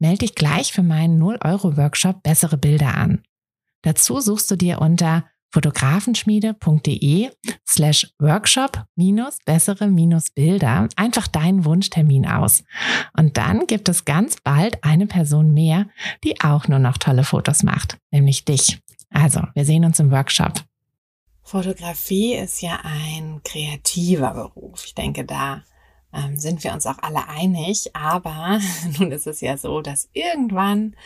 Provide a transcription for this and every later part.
Melde dich gleich für meinen 0-Euro-Workshop Bessere Bilder an. Dazu suchst du dir unter fotografenschmiede.de slash workshop minus bessere minus Bilder einfach deinen Wunschtermin aus. Und dann gibt es ganz bald eine Person mehr, die auch nur noch tolle Fotos macht, nämlich dich. Also, wir sehen uns im Workshop. Fotografie ist ja ein kreativer Beruf. Ich denke, da ähm, sind wir uns auch alle einig. Aber nun ist es ja so, dass irgendwann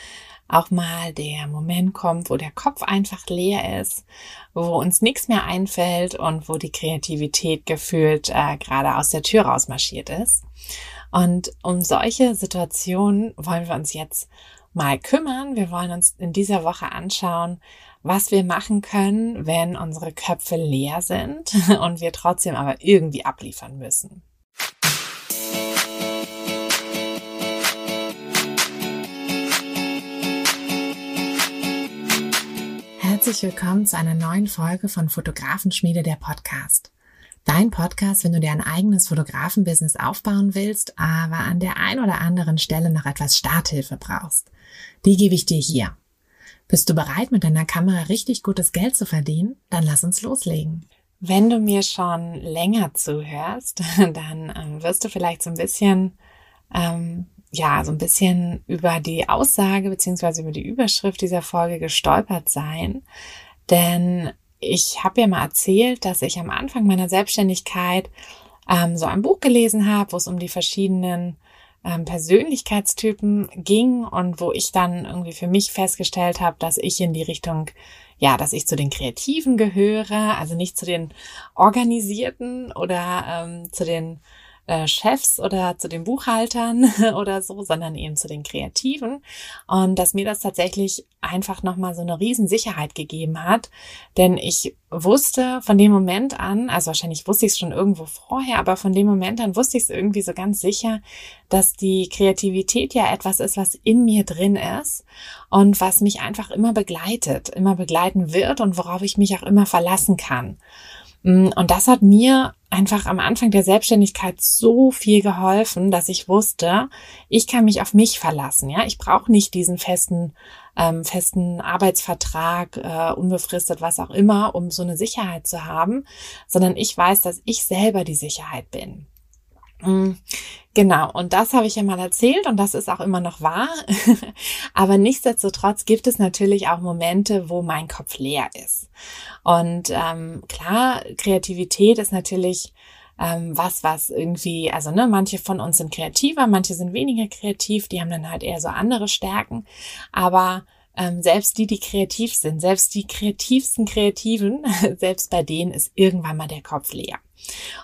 auch mal der Moment kommt, wo der Kopf einfach leer ist, wo uns nichts mehr einfällt und wo die Kreativität gefühlt äh, gerade aus der Tür rausmarschiert ist. Und um solche Situationen wollen wir uns jetzt mal kümmern. Wir wollen uns in dieser Woche anschauen, was wir machen können, wenn unsere Köpfe leer sind und wir trotzdem aber irgendwie abliefern müssen. Herzlich willkommen zu einer neuen Folge von Fotografenschmiede der Podcast. Dein Podcast, wenn du dir ein eigenes Fotografenbusiness aufbauen willst, aber an der ein oder anderen Stelle noch etwas Starthilfe brauchst. Die gebe ich dir hier. Bist du bereit, mit deiner Kamera richtig gutes Geld zu verdienen? Dann lass uns loslegen. Wenn du mir schon länger zuhörst, dann ähm, wirst du vielleicht so ein bisschen, ähm, ja, so ein bisschen über die Aussage beziehungsweise über die Überschrift dieser Folge gestolpert sein. Denn ich habe ja mal erzählt, dass ich am Anfang meiner Selbstständigkeit ähm, so ein Buch gelesen habe, wo es um die verschiedenen ähm, Persönlichkeitstypen ging und wo ich dann irgendwie für mich festgestellt habe, dass ich in die Richtung, ja, dass ich zu den Kreativen gehöre, also nicht zu den Organisierten oder ähm, zu den äh, Chefs oder zu den Buchhaltern oder so, sondern eben zu den Kreativen. Und dass mir das tatsächlich einfach nochmal so eine Riesensicherheit gegeben hat. Denn ich wusste von dem Moment an, also wahrscheinlich wusste ich es schon irgendwo vorher, aber von dem Moment an wusste ich es irgendwie so ganz sicher, dass die Kreativität ja etwas ist, was in mir drin ist und was mich einfach immer begleitet, immer begleiten wird und worauf ich mich auch immer verlassen kann. Mm, und das hat mir einfach am Anfang der Selbstständigkeit so viel geholfen, dass ich wusste, ich kann mich auf mich verlassen. Ja, ich brauche nicht diesen festen ähm, festen Arbeitsvertrag, äh, unbefristet, was auch immer, um so eine Sicherheit zu haben, sondern ich weiß, dass ich selber die Sicherheit bin. Mm, genau, und das habe ich ja mal erzählt und das ist auch immer noch wahr. Aber nichtsdestotrotz gibt es natürlich auch Momente, wo mein Kopf leer ist. Und ähm, klar, Kreativität ist natürlich ähm, was, was irgendwie, also ne, manche von uns sind kreativer, manche sind weniger kreativ, die haben dann halt eher so andere Stärken. Aber ähm, selbst die, die kreativ sind, selbst die kreativsten Kreativen, selbst bei denen ist irgendwann mal der Kopf leer.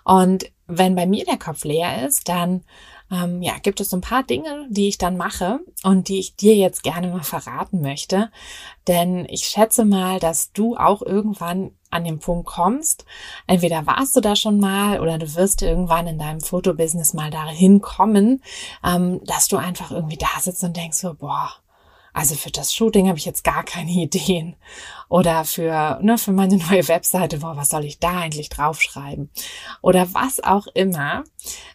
Und wenn bei mir der Kopf leer ist, dann ähm, ja, gibt es so ein paar Dinge, die ich dann mache und die ich dir jetzt gerne mal verraten möchte. Denn ich schätze mal, dass du auch irgendwann an den Punkt kommst. Entweder warst du da schon mal oder du wirst irgendwann in deinem Fotobusiness mal dahin kommen, ähm, dass du einfach irgendwie da sitzt und denkst so, boah, also für das Shooting habe ich jetzt gar keine Ideen. Oder für, ne, für meine neue Webseite, boah, was soll ich da eigentlich draufschreiben? Oder was auch immer.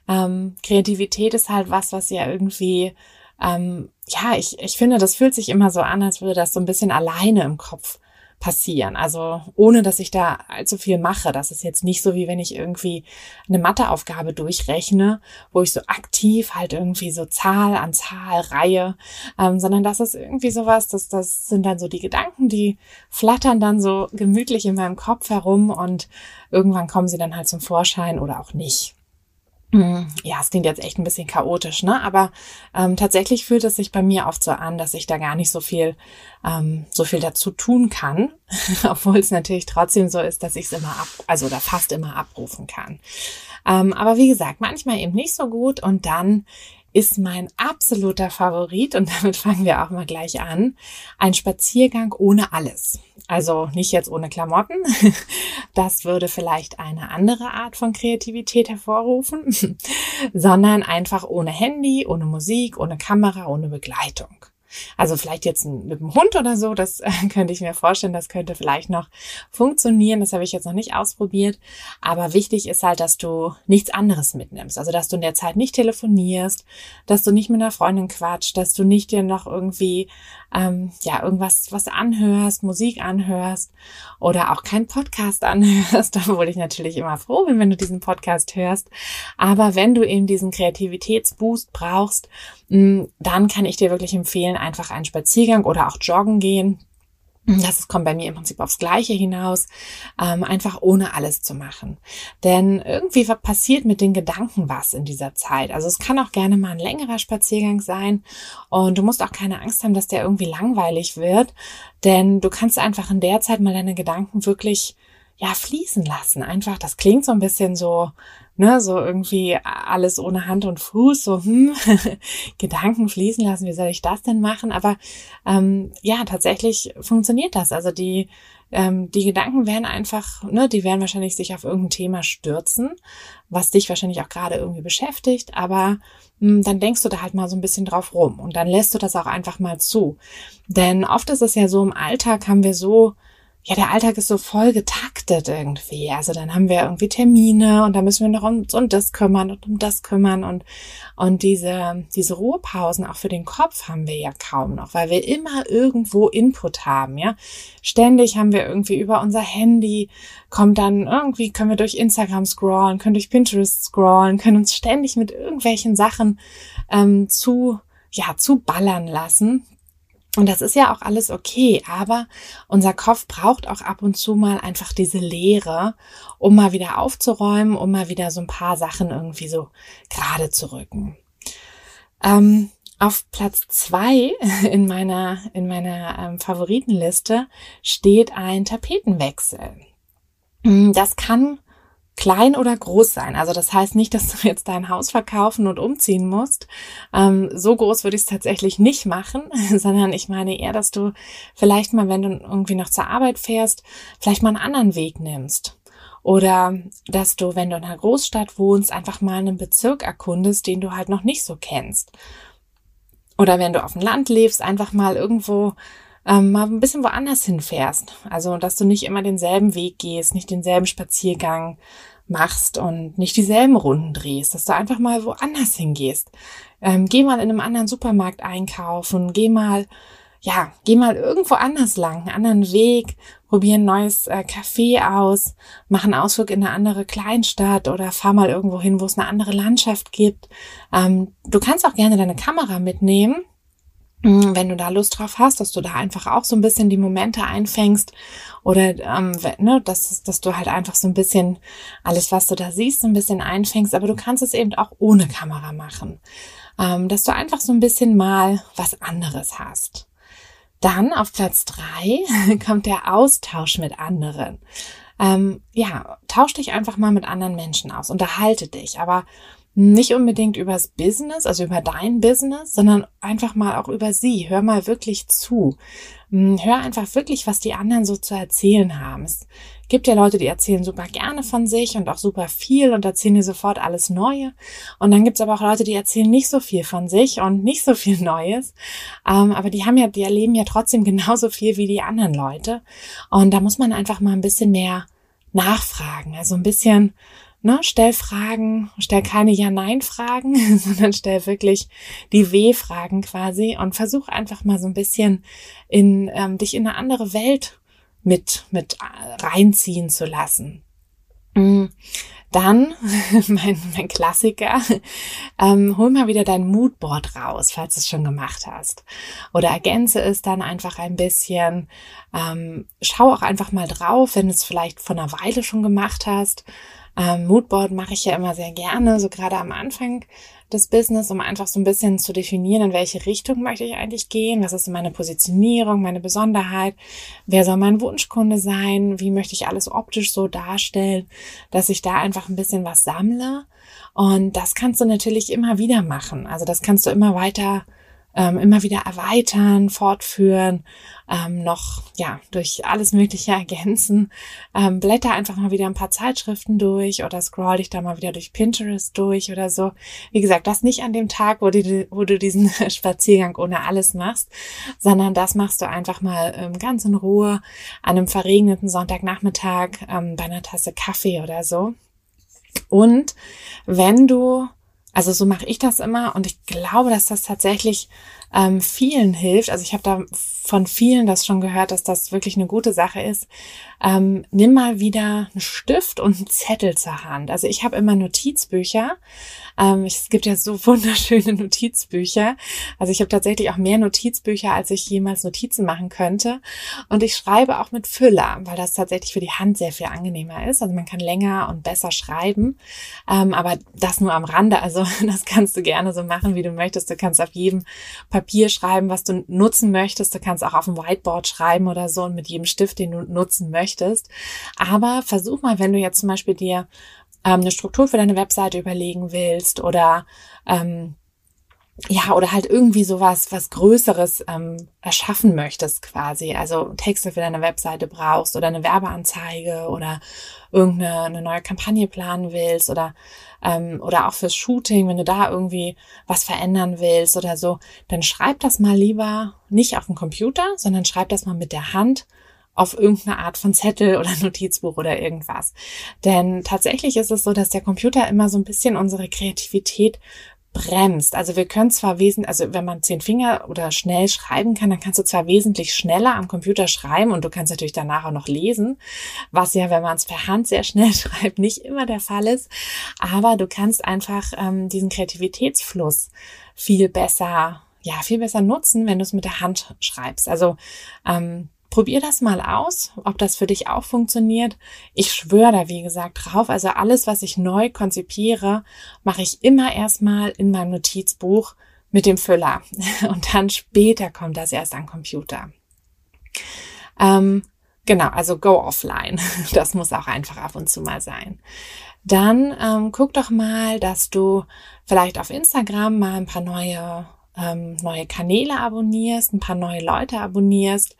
Ähm, Kreativität ist halt was, was ja irgendwie, ähm, ja, ich, ich finde, das fühlt sich immer so an, als würde das so ein bisschen alleine im Kopf passieren. Also ohne, dass ich da allzu viel mache. Das ist jetzt nicht so, wie wenn ich irgendwie eine Matheaufgabe durchrechne, wo ich so aktiv halt irgendwie so Zahl an Zahl reihe, ähm, sondern das ist irgendwie sowas, das, das sind dann so die Gedanken, die flattern dann so gemütlich in meinem Kopf herum und irgendwann kommen sie dann halt zum Vorschein oder auch nicht. Hm, ja, es klingt jetzt echt ein bisschen chaotisch, ne? Aber ähm, tatsächlich fühlt es sich bei mir oft so an, dass ich da gar nicht so viel, ähm, so viel dazu tun kann, obwohl es natürlich trotzdem so ist, dass ich es immer ab, also oder fast immer abrufen kann. Ähm, aber wie gesagt, manchmal eben nicht so gut und dann ist mein absoluter Favorit und damit fangen wir auch mal gleich an. Ein Spaziergang ohne alles. Also nicht jetzt ohne Klamotten. Das würde vielleicht eine andere Art von Kreativität hervorrufen, sondern einfach ohne Handy, ohne Musik, ohne Kamera, ohne Begleitung. Also vielleicht jetzt mit dem Hund oder so, das könnte ich mir vorstellen, das könnte vielleicht noch funktionieren. Das habe ich jetzt noch nicht ausprobiert. Aber wichtig ist halt, dass du nichts anderes mitnimmst. Also dass du in der Zeit nicht telefonierst, dass du nicht mit einer Freundin quatscht, dass du nicht dir noch irgendwie ähm, ja irgendwas was anhörst, Musik anhörst oder auch keinen Podcast anhörst, obwohl ich natürlich immer froh bin, wenn du diesen Podcast hörst. Aber wenn du eben diesen Kreativitätsboost brauchst, dann kann ich dir wirklich empfehlen, einfach einen Spaziergang oder auch joggen gehen das kommt bei mir im Prinzip aufs Gleiche hinaus, ähm, einfach ohne alles zu machen. Denn irgendwie passiert mit den Gedanken was in dieser Zeit. Also es kann auch gerne mal ein längerer Spaziergang sein und du musst auch keine Angst haben, dass der irgendwie langweilig wird, denn du kannst einfach in der Zeit mal deine Gedanken wirklich ja fließen lassen. Einfach, das klingt so ein bisschen so ne, so irgendwie alles ohne Hand und Fuß, so hm, Gedanken fließen lassen, wie soll ich das denn machen? Aber ähm, ja, tatsächlich funktioniert das. Also die ähm, die Gedanken werden einfach, ne, die werden wahrscheinlich sich auf irgendein Thema stürzen, was dich wahrscheinlich auch gerade irgendwie beschäftigt, aber mh, hm, dann denkst du da halt mal so ein bisschen drauf rum und dann lässt du das auch einfach mal zu. Denn oft ist es ja so, im Alltag haben wir so ja, der Alltag ist so voll getaktet irgendwie. Also dann haben wir irgendwie Termine und da müssen wir noch um, um das kümmern und um das kümmern und, und diese, diese Ruhepausen auch für den Kopf haben wir ja kaum noch, weil wir immer irgendwo Input haben, ja. Ständig haben wir irgendwie über unser Handy, kommt dann irgendwie, können wir durch Instagram scrollen, können durch Pinterest scrollen, können uns ständig mit irgendwelchen Sachen ähm, zu, ja, zu ballern lassen und das ist ja auch alles okay, aber unser Kopf braucht auch ab und zu mal einfach diese Leere, um mal wieder aufzuräumen, um mal wieder so ein paar Sachen irgendwie so gerade zu rücken. Ähm, auf Platz zwei in meiner, in meiner ähm, Favoritenliste steht ein Tapetenwechsel. Das kann klein oder groß sein. Also das heißt nicht, dass du jetzt dein Haus verkaufen und umziehen musst. Ähm, so groß würde ich es tatsächlich nicht machen, sondern ich meine eher, dass du vielleicht mal, wenn du irgendwie noch zur Arbeit fährst, vielleicht mal einen anderen Weg nimmst. Oder dass du, wenn du in einer Großstadt wohnst, einfach mal einen Bezirk erkundest, den du halt noch nicht so kennst. Oder wenn du auf dem Land lebst, einfach mal irgendwo ähm, mal ein bisschen woanders hinfährst. Also, dass du nicht immer denselben Weg gehst, nicht denselben Spaziergang machst und nicht dieselben Runden drehst, dass du einfach mal woanders hingehst. Ähm, geh mal in einem anderen Supermarkt einkaufen, geh mal, ja, geh mal irgendwo anders lang, einen anderen Weg, probier ein neues äh, Café aus, mach einen Ausflug in eine andere Kleinstadt oder fahr mal irgendwo hin, wo es eine andere Landschaft gibt. Ähm, du kannst auch gerne deine Kamera mitnehmen wenn du da Lust drauf hast, dass du da einfach auch so ein bisschen die Momente einfängst oder ähm, ne, dass, dass du halt einfach so ein bisschen alles, was du da siehst, so ein bisschen einfängst, aber du kannst es eben auch ohne Kamera machen, ähm, dass du einfach so ein bisschen mal was anderes hast. Dann auf Platz drei kommt der Austausch mit anderen. Ähm, ja, tausch dich einfach mal mit anderen Menschen aus, unterhalte dich, aber nicht unbedingt übers Business, also über dein Business, sondern einfach mal auch über sie. Hör mal wirklich zu. Hm, hör einfach wirklich, was die anderen so zu erzählen haben. Es gibt ja Leute, die erzählen super gerne von sich und auch super viel und erzählen dir sofort alles Neue. Und dann gibt's aber auch Leute, die erzählen nicht so viel von sich und nicht so viel Neues. Ähm, aber die haben ja, die erleben ja trotzdem genauso viel wie die anderen Leute. Und da muss man einfach mal ein bisschen mehr nachfragen. Also ein bisschen Ne, stell Fragen, stell keine Ja-Nein-Fragen, sondern stell wirklich die W-Fragen quasi und versuch einfach mal so ein bisschen in ähm, dich in eine andere Welt mit mit äh, reinziehen zu lassen. Mm, dann, mein, mein Klassiker, ähm, hol mal wieder dein Moodboard raus, falls du es schon gemacht hast. Oder ergänze es dann einfach ein bisschen. Ähm, schau auch einfach mal drauf, wenn du es vielleicht vor einer Weile schon gemacht hast Ähm, Moodboard mache ich ja immer sehr gerne, so gerade am Anfang des Business, um einfach so ein bisschen zu definieren, in welche Richtung möchte ich eigentlich gehen, was ist meine Positionierung, meine Besonderheit, wer soll mein Wunschkunde sein, wie möchte ich alles optisch so darstellen, dass ich da einfach ein bisschen was sammle. Und das kannst du natürlich immer wieder machen. Also das kannst du immer weiter ähm, immer wieder erweitern, fortführen, ähm, noch ja durch alles Mögliche ergänzen. Ähm, blätter einfach mal wieder ein paar Zeitschriften durch oder scroll dich da mal wieder durch Pinterest durch oder so. Wie gesagt, das nicht an dem Tag, wo du, wo du diesen Spaziergang ohne alles machst, sondern das machst du einfach mal ähm, ganz in Ruhe an einem verregneten Sonntagnachmittag ähm, bei einer Tasse Kaffee oder so. Und wenn du also so mache ich das immer und ich glaube, dass das tatsächlich ähm, vielen hilft. Also ich habe da von vielen das schon gehört, dass das wirklich eine gute Sache ist. Ähm, nimm mal wieder einen Stift und einen Zettel zur Hand. Also ich habe immer Notizbücher. Ähm, es gibt ja so wunderschöne Notizbücher. Also ich habe tatsächlich auch mehr Notizbücher, als ich jemals Notizen machen könnte. Und ich schreibe auch mit Füller, weil das tatsächlich für die Hand sehr viel angenehmer ist. Also man kann länger und besser schreiben. Ähm, aber das nur am Rande. Also das kannst du gerne so machen, wie du möchtest. Du kannst auf jedem Papier schreiben, was du nutzen möchtest. Du kannst auch auf dem Whiteboard schreiben oder so und mit jedem Stift, den du nutzen möchtest. Aber versuch mal, wenn du jetzt zum Beispiel dir ähm, eine Struktur für deine Webseite überlegen willst oder ähm, ja, oder halt irgendwie sowas, was Größeres ähm, erschaffen möchtest quasi. Also Texte für deine Webseite brauchst oder eine Werbeanzeige oder irgendeine eine neue Kampagne planen willst oder ähm, oder auch fürs Shooting, wenn du da irgendwie was verändern willst oder so, dann schreib das mal lieber nicht auf dem Computer, sondern schreib das mal mit der Hand auf irgendeine Art von Zettel oder Notizbuch oder irgendwas. Denn tatsächlich ist es so, dass der Computer immer so ein bisschen unsere Kreativität bremst. Also wir können zwar wesentlich, also wenn man zehn Finger oder schnell schreiben kann, dann kannst du zwar wesentlich schneller am Computer schreiben und du kannst natürlich danach auch noch lesen, was ja, wenn man es per Hand sehr schnell schreibt, nicht immer der Fall ist. Aber du kannst einfach ähm, diesen Kreativitätsfluss viel besser, ja, viel besser nutzen, wenn du es mit der Hand schreibst. Also ähm, Probier das mal aus, ob das für dich auch funktioniert. Ich schwöre da, wie gesagt, drauf. Also alles, was ich neu konzipiere, mache ich immer erstmal in meinem Notizbuch mit dem Füller. Und dann später kommt das erst an Computer. Ähm, genau, also go offline. Das muss auch einfach ab und zu mal sein. Dann ähm, guck doch mal, dass du vielleicht auf Instagram mal ein paar neue ähm, neue Kanäle abonnierst, ein paar neue Leute abonnierst.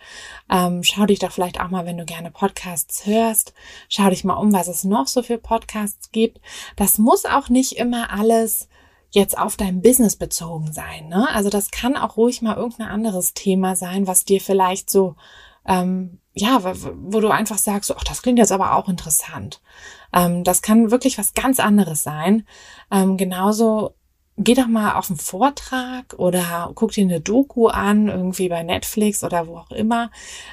Ähm, schau dich doch vielleicht auch mal, wenn du gerne Podcasts hörst, schau dich mal um, was es noch so für Podcasts gibt. Das muss auch nicht immer alles jetzt auf dein Business bezogen sein. Ne? Also das kann auch ruhig mal irgendein anderes Thema sein, was dir vielleicht so ähm, ja, wo du einfach sagst, ach, das klingt jetzt aber auch interessant. Ähm, das kann wirklich was ganz anderes sein. Ähm, genauso geh doch mal auf einen Vortrag oder guck dir eine Doku an, irgendwie bei Netflix oder wo auch immer.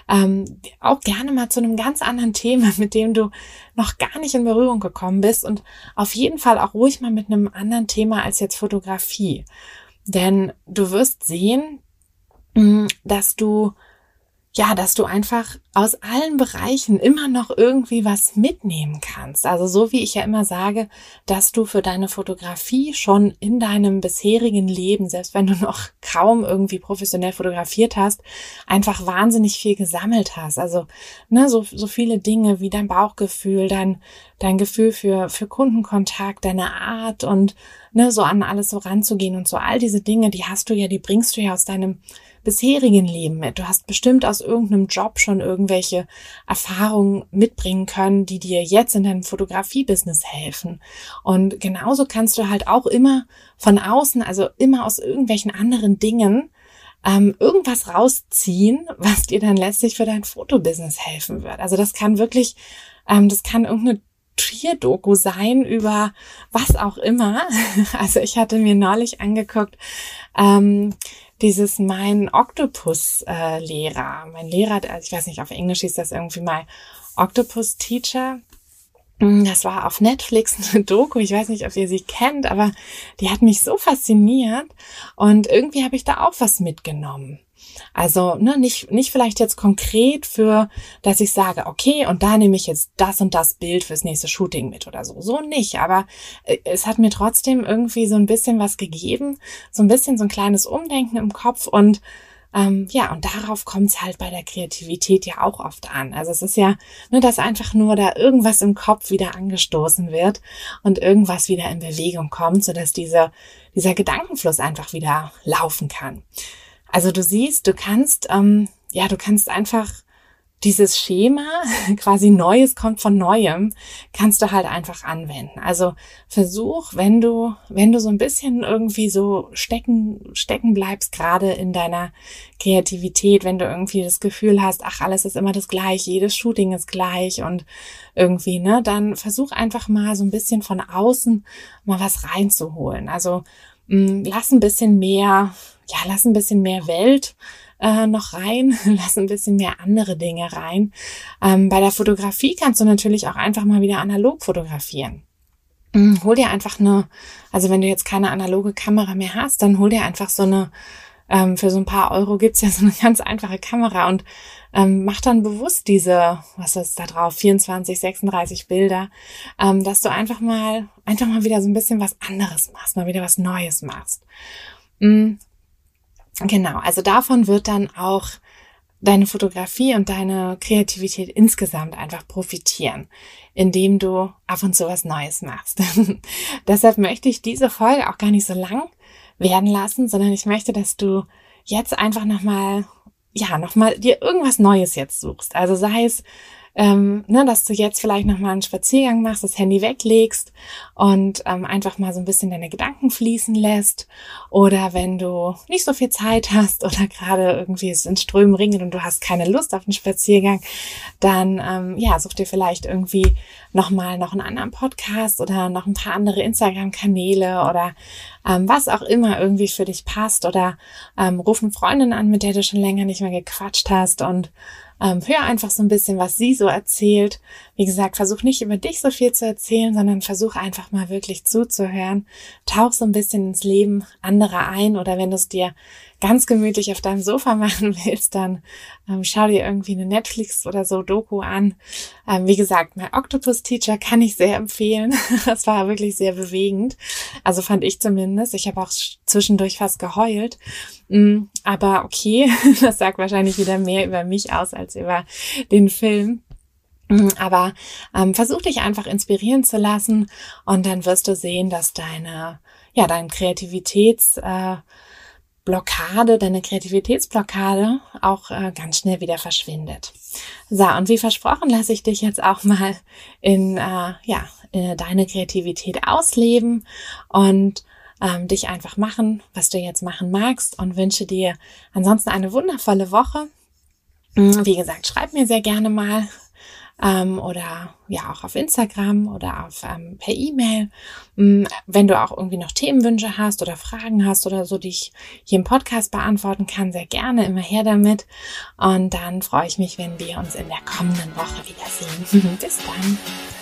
Ähm, auch gerne mal zu einem ganz anderen Thema, mit dem du noch gar nicht in Berührung gekommen bist und auf jeden Fall auch ruhig mal mit einem anderen Thema als jetzt Fotografie. Denn du wirst sehen, mm, dass du ja, dass du einfach aus allen Bereichen immer noch irgendwie was mitnehmen kannst. Also so wie ich ja immer sage, dass du für deine Fotografie schon in deinem bisherigen Leben, selbst wenn du noch kaum irgendwie professionell fotografiert hast, einfach wahnsinnig viel gesammelt hast. Also ne, so, so viele Dinge wie dein Bauchgefühl, dein, dein Gefühl für, für Kundenkontakt, deine Art und ne, so an alles so ranzugehen und so all diese Dinge, die hast du ja, die bringst du ja aus deinem bisherigen Leben mit. Du hast bestimmt aus irgendeinem Job schon irgendwelche Erfahrungen mitbringen können, die dir jetzt in deinem Fotografie-Business helfen. Und genauso kannst du halt auch immer von außen, also immer aus irgendwelchen anderen Dingen, ähm, irgendwas rausziehen, was dir dann letztlich für dein Fotobusiness helfen wird. Also das kann wirklich, ähm, das kann irgendeine Trier-Doku sein über was auch immer. Also ich hatte mir neulich angeguckt, ähm, dieses mein Octopus-Lehrer. Äh, mein Lehrer, also ich weiß nicht, auf Englisch hieß das irgendwie mal Octopus Teacher. Mm, das war auf Netflix eine Doku. Ich weiß nicht, ob ihr sie kennt, aber die hat mich so fasziniert und irgendwie habe ich da auch was mitgenommen. Also ne, nicht, nicht vielleicht jetzt konkret für, dass ich sage, okay, und da nehme ich jetzt das und das Bild fürs nächste Shooting mit oder so. So nicht, aber äh, es hat mir trotzdem irgendwie so ein bisschen was gegeben, so ein bisschen so ein kleines Umdenken im Kopf und ähm, ja, und darauf kommt es halt bei der Kreativität ja auch oft an. Also es ist ja nur, dass einfach nur da irgendwas im Kopf wieder angestoßen wird und irgendwas wieder in Bewegung kommt, sodass diese, dieser Gedankenfluss einfach wieder laufen kann. Also du siehst, du kannst, ähm, ja, du kannst einfach dieses Schema, quasi Neues kommt von Neuem, kannst du halt einfach anwenden. Also versuch, wenn du, wenn du so ein bisschen irgendwie so stecken, stecken bleibst, gerade in deiner Kreativität, wenn du irgendwie das Gefühl hast, ach, alles ist immer das gleiche, jedes Shooting ist gleich und irgendwie, ne, dann versuch einfach mal so ein bisschen von außen mal was reinzuholen. Also mm, lass ein bisschen mehr, ja, lass ein bisschen mehr Welt äh, noch rein, lass ein bisschen mehr andere Dinge rein. Ähm, bei der Fotografie kannst du natürlich auch einfach mal wieder analog fotografieren. Hm, hol dir einfach eine, also wenn du jetzt keine analoge Kamera mehr hast, dann hol dir einfach so eine, ähm, für so ein paar Euro gibt's ja so eine ganz einfache Kamera und ähm, mach dann bewusst diese, was ist da drauf, 24, 36 Bilder, ähm, dass du einfach mal, einfach mal wieder so ein bisschen was anderes machst, mal wieder was Neues machst. Mhm. Genau, also davon wird dann auch deine Fotografie und deine Kreativität insgesamt einfach profitieren, indem du ab und zu was Neues machst. Deshalb möchte ich diese Folge auch gar nicht so lang werden lassen, sondern ich möchte, dass du jetzt einfach nochmal, ja, nochmal dir irgendwas Neues jetzt suchst. Also sei es ähm, ne, dass du jetzt vielleicht nochmal einen Spaziergang machst, das Handy weglegst und ähm, einfach mal so ein bisschen deine Gedanken fließen lässt. Oder wenn du nicht so viel Zeit hast oder gerade irgendwie es in Strömen ringt und du hast keine Lust auf einen Spaziergang, dann ähm, ja, such dir vielleicht irgendwie nochmal noch einen anderen Podcast oder noch ein paar andere Instagram-Kanäle oder ähm, was auch immer irgendwie für dich passt oder ähm, ruf eine Freundin an, mit der du schon länger nicht mehr gequatscht hast und ähm, hör einfach so ein bisschen, was sie so erzählt. Wie gesagt, versuch nicht über dich so viel zu erzählen, sondern versuch einfach mal wirklich zuzuhören. Tauch so ein bisschen ins Leben anderer ein oder wenn du es dir ganz gemütlich auf deinem Sofa machen willst, dann ähm, schau dir irgendwie eine Netflix oder so Doku an. Ähm, wie gesagt, mein Octopus Teacher kann ich sehr empfehlen. das war wirklich sehr bewegend. Also fand ich zumindest. Ich habe auch zwischendurch fast geheult. Mm, aber okay, das sagt wahrscheinlich wieder mehr über mich aus als über den Film. Mm, aber ähm, versuch dich einfach inspirieren zu lassen und dann wirst du sehen, dass deine, ja, dein Kreativitäts, äh, Blockade, deine Kreativitätsblockade auch äh, ganz schnell wieder verschwindet. So, und wie versprochen, lasse ich dich jetzt auch mal in, äh, ja, in deine Kreativität ausleben und ähm, dich einfach machen, was du jetzt machen magst und wünsche dir ansonsten eine wundervolle Woche. Wie gesagt, schreib mir sehr gerne mal ähm, oder ja auch auf Instagram oder auf ähm, per E-Mail. Ähm, wenn du auch irgendwie noch Themenwünsche hast oder Fragen hast oder so, die ich hier im Podcast beantworten kann, sehr gerne immer her damit. Und dann freue ich mich, wenn wir uns in der kommenden Woche wiedersehen. Bis dann.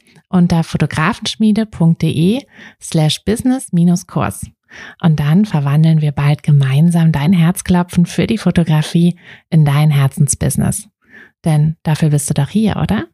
unter fotografenschmiede.de slash business-kurs. Und dann verwandeln wir bald gemeinsam dein Herzklopfen für die Fotografie in dein Herzensbusiness. Denn dafür bist du doch hier, oder?